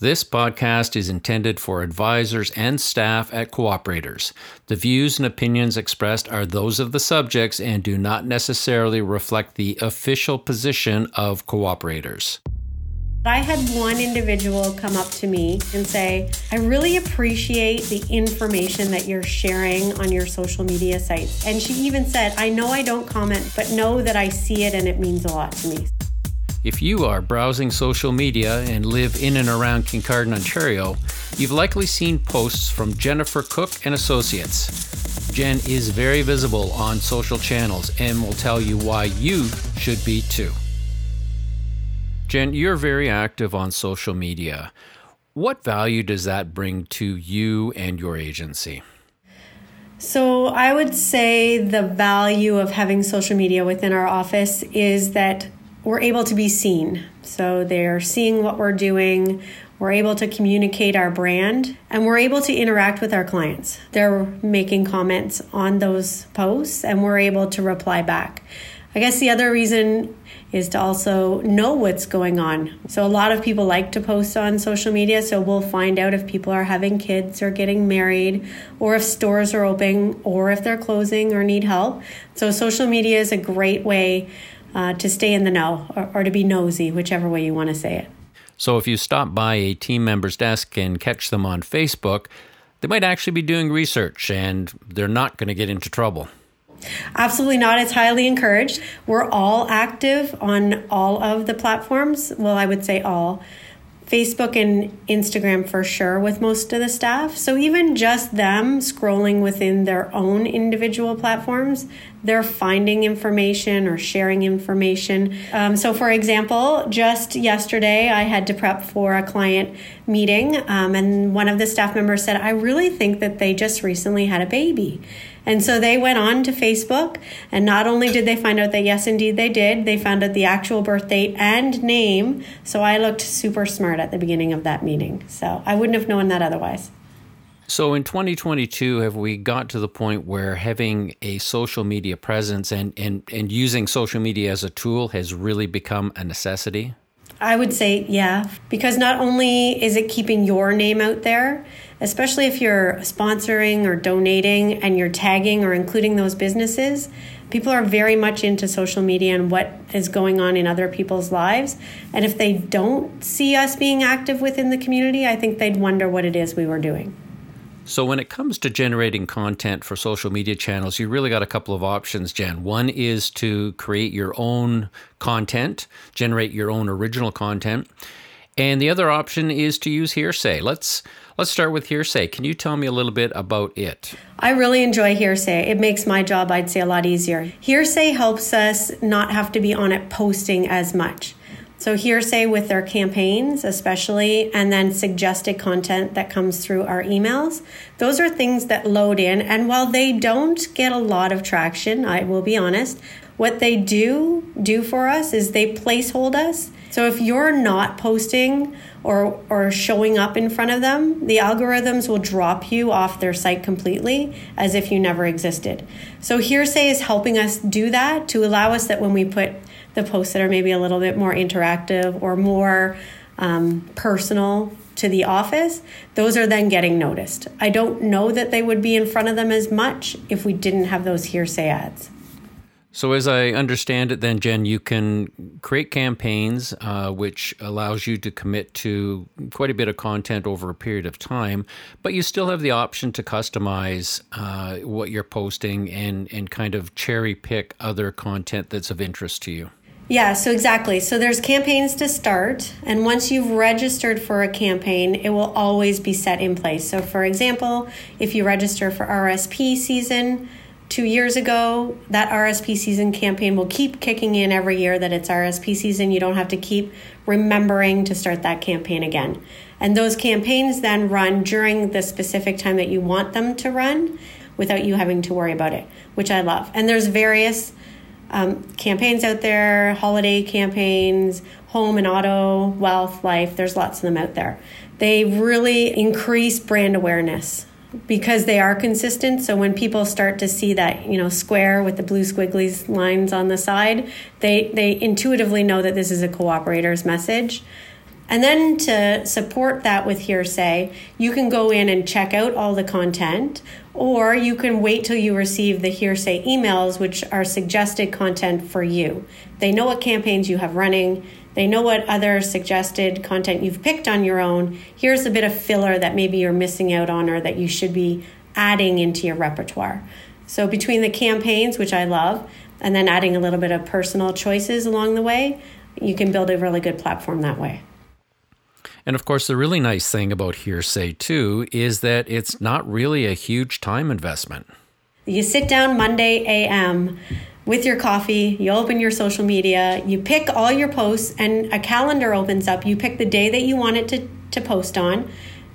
This podcast is intended for advisors and staff at Co-operators. The views and opinions expressed are those of the subjects and do not necessarily reflect the official position of Co-operators. I had one individual come up to me and say, I really appreciate the information that you're sharing on your social media sites. And she even said, I know I don't comment, but know that I see it and it means a lot to me. If you are browsing social media and live in and around Kincardine, Ontario, you've likely seen posts from Jennifer Cook and Associates. Jen is very visible on social channels and will tell you why you should be too. Jen, you're very active on social media. What value does that bring to you and your agency? So, I would say the value of having social media within our office is that we're able to be seen. So they're seeing what we're doing. We're able to communicate our brand and we're able to interact with our clients. They're making comments on those posts and we're able to reply back. I guess the other reason is to also know what's going on. So, a lot of people like to post on social media, so we'll find out if people are having kids or getting married, or if stores are open, or if they're closing or need help. So, social media is a great way uh, to stay in the know or, or to be nosy, whichever way you want to say it. So if you stop by a team member's desk and catch them on Facebook, they might actually be doing research and they're not going to get into trouble. Absolutely not. It's highly encouraged. We're all active on all of the platforms. Well, I would say all. Facebook and Instagram for sure with most of the staff. So even just them scrolling within their own individual platforms, they're finding information or sharing information. Um, so, for example, just yesterday I had to prep for a client meeting, um, and one of the staff members said, I really think that they just recently had a baby. And so they went on to Facebook, and not only did they find out that yes, indeed they did, they found out the actual birth date and name. So I looked super smart at the beginning of that meeting. So I wouldn't have known that otherwise. So in 2022, have we got to the point where having a social media presence and, and, and using social media as a tool has really become a necessity? I would say, yeah, because not only is it keeping your name out there, especially if you're sponsoring or donating and you're tagging or including those businesses. People are very much into social media and what is going on in other people's lives. And if they don't see us being active within the community, I think they'd wonder what it is we were doing. So, when it comes to generating content for social media channels, you really got a couple of options, Jen. One is to create your own content, generate your own original content. And the other option is to use hearsay. Let's let's start with hearsay. Can you tell me a little bit about it? I really enjoy hearsay. It makes my job, I'd say, a lot easier. Hearsay helps us not have to be on it posting as much. So, hearsay with their campaigns, especially, and then suggested content that comes through our emails. Those are things that load in. And while they don't get a lot of traction, I will be honest, what they do do for us is they placehold us. So if you're not posting or or showing up in front of them, the algorithms will drop you off their site completely as if you never existed. So hearsay is helping us do that to allow us that when we put the posts that are maybe a little bit more interactive or more um, personal to the office, those are then getting noticed. I don't know that they would be in front of them as much if we didn't have those hearsay ads. So, as I understand it, then, Jen, you can create campaigns, uh, which allows you to commit to quite a bit of content over a period of time, but you still have the option to customize uh, what you're posting and, and kind of cherry pick other content that's of interest to you. Yeah, so exactly. So there's campaigns to start, and once you've registered for a campaign, it will always be set in place. So, for example, if you register for RSP season, two years ago, that RSP season campaign will keep kicking in every year that it's RSP season. You don't have to keep remembering to start that campaign again. And those campaigns then run during the specific time that you want them to run without you having to worry about it, which I love. And there's various um, campaigns out there holiday campaigns, home and auto, wealth, life. There's lots of them out there. They really increase brand awareness because they are consistent. So when people start to see that, you know, square with the blue squiggly lines on the side, they they intuitively know that this is a cooperator's message. And then to support that with Hearsay, you can go in and check out all the content, or you can wait till you receive the Hearsay emails, which are suggested content for you. They know what campaigns you have running, they know what other suggested content you've picked on your own. Here's a bit of filler that maybe you're missing out on or that you should be adding into your repertoire. So, between the campaigns, which I love, and then adding a little bit of personal choices along the way, you can build a really good platform that way. And of course, the really nice thing about Hearsay, too, is that it's not really a huge time investment. You sit down Monday AM with your coffee, you open your social media, you pick all your posts, and a calendar opens up. You pick the day that you want it to, to post on,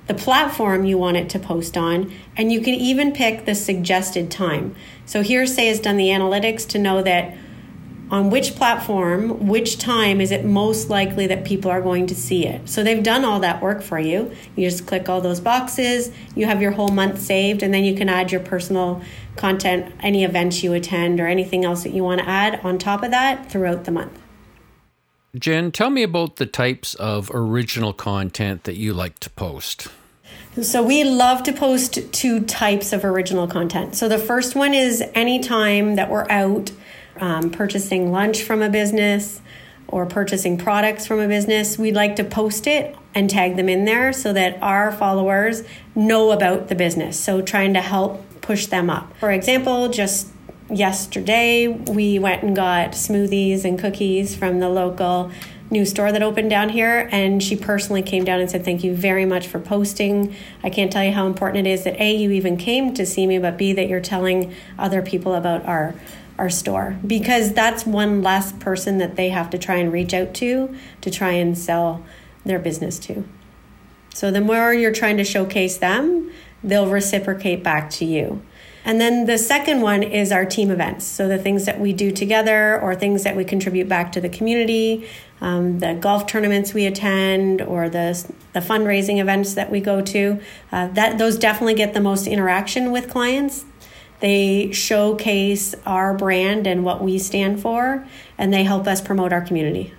the platform you want it to post on, and you can even pick the suggested time. So, Hearsay has done the analytics to know that on which platform, which time is it most likely that people are going to see it. So they've done all that work for you. You just click all those boxes, you have your whole month saved, and then you can add your personal content, any events you attend, or anything else that you want to add on top of that throughout the month. Jen, tell me about the types of original content that you like to post. So, we love to post two types of original content. So, the first one is anytime that we're out um, purchasing lunch from a business or purchasing products from a business, we'd like to post it and tag them in there so that our followers know about the business. So, trying to help push them up. For example, just yesterday, we went and got smoothies and cookies from the local new store that opened down here and she personally came down and said thank you very much for posting i can't tell you how important it is that a you even came to see me but b that you're telling other people about our our store because that's one less person that they have to try and reach out to to try and sell their business to. So the more you're trying to showcase them, they'll reciprocate back to you. And then the second one is our team events. So the things that we do together or things that we contribute back to the community, um, the golf tournaments we attend or the, the fundraising events that we go to. Uh, that Those definitely get the most interaction with clients. They showcase our brand and what we stand for, and they help us promote our community.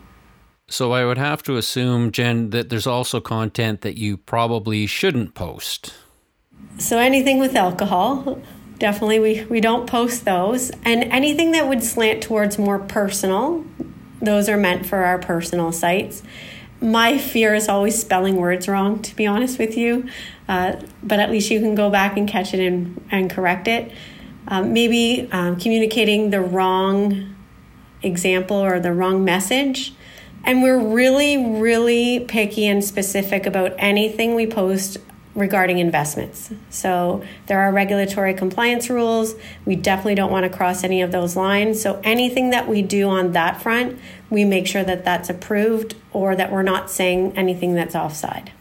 So I would have to assume, Jen, that there's also content that you probably shouldn't post. So anything with alcohol, definitely we, we don't post those. And anything that would slant towards more personal, those are meant for our personal sites. My fear is always spelling words wrong, to be honest with you. Uh, but at least you can go back and catch it and, and correct it um, maybe um, communicating the wrong example or the wrong message. And we're really, really picky and specific about anything we post regarding investments. So there are regulatory compliance rules. We definitely don't want to cross any of those lines. So anything that we do on that front, we make sure that that's approved or that we're not saying anything that's offside.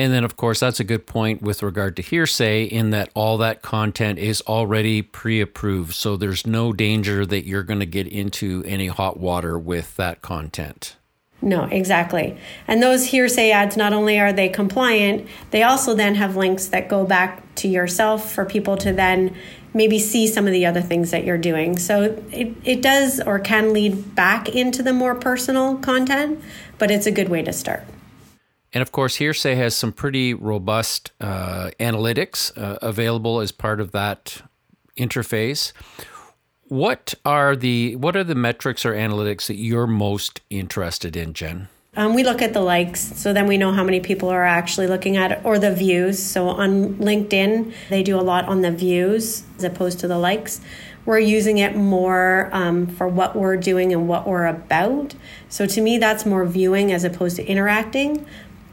And then, of course, that's a good point with regard to hearsay, in that all that content is already pre approved. So there's no danger that you're going to get into any hot water with that content. No, exactly. And those hearsay ads, not only are they compliant, they also then have links that go back to yourself for people to then maybe see some of the other things that you're doing. So it, it does or can lead back into the more personal content, but it's a good way to start. And of course, Hearsay has some pretty robust uh, analytics uh, available as part of that interface. What are the what are the metrics or analytics that you're most interested in, Jen? Um, we look at the likes, so then we know how many people are actually looking at it, or the views. So on LinkedIn, they do a lot on the views as opposed to the likes. We're using it more um, for what we're doing and what we're about. So to me, that's more viewing as opposed to interacting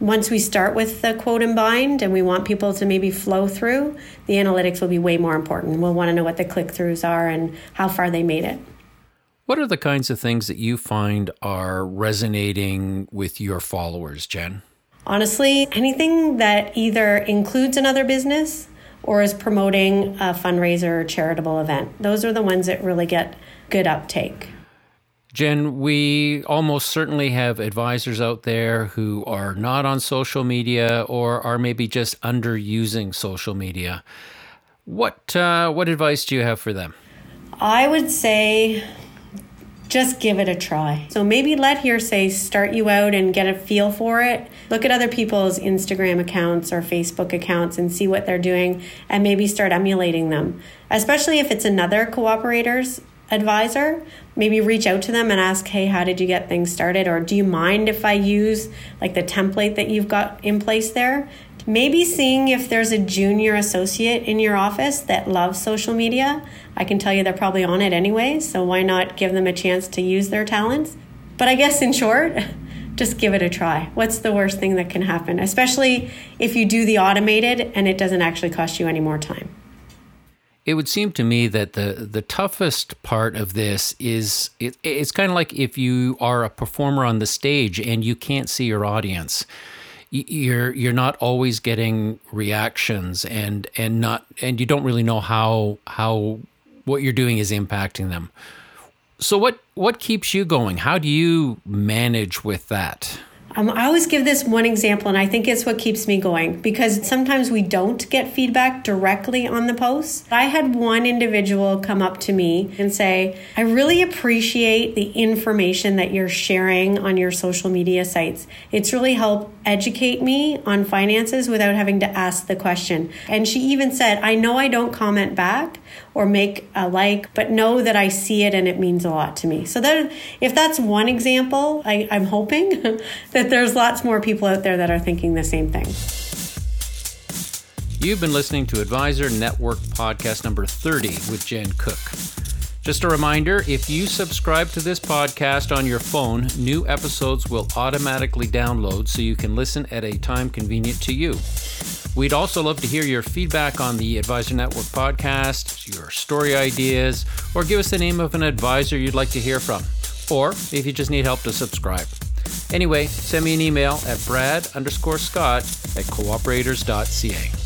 once we start with the quote and bind and we want people to maybe flow through, the analytics will be way more important. We'll want to know what the click throughs are and how far they made it. What are the kinds of things that you find are resonating with your followers, Jen? Honestly, anything that either includes another business or is promoting a fundraiser or charitable event. Those are the ones that really get good uptake. Jen, we almost certainly have advisors out there who are not on social media or are maybe just underusing social media. What uh, what advice do you have for them? I would say just give it a try. So maybe let hearsay start you out and get a feel for it. Look at other people's Instagram accounts or Facebook accounts and see what they're doing and maybe start emulating them. Especially if it's another cooperator's advisor, maybe reach out to them and ask, "Hey, how did you get things started?" or "Do you mind if I use like the template that you've got in place there?" Maybe seeing if there's a junior associate in your office that loves social media. I can tell you they're probably on it anyway, so why not give them a chance to use their talents? But I guess in short, just give it a try. What's the worst thing that can happen? Especially if you do the automated and it doesn't actually cost you any more time. It would seem to me that the the toughest part of this is it, it's kind of like if you are a performer on the stage and you can't see your audience you're you're not always getting reactions and and not and you don't really know how how what you're doing is impacting them. So what what keeps you going? How do you manage with that? Um, I always give this one example, and I think it's what keeps me going because sometimes we don't get feedback directly on the posts. I had one individual come up to me and say, I really appreciate the information that you're sharing on your social media sites. It's really helped educate me on finances without having to ask the question. And she even said, I know I don't comment back or make a like, but know that I see it and it means a lot to me. So that if that's one example, I, I'm hoping that there's lots more people out there that are thinking the same thing. You've been listening to Advisor Network podcast number 30 with Jen Cook. Just a reminder if you subscribe to this podcast on your phone, new episodes will automatically download so you can listen at a time convenient to you. We'd also love to hear your feedback on the Advisor Network podcast, your story ideas, or give us the name of an advisor you'd like to hear from, or if you just need help to subscribe. Anyway, send me an email at brad underscore scott at cooperators.ca.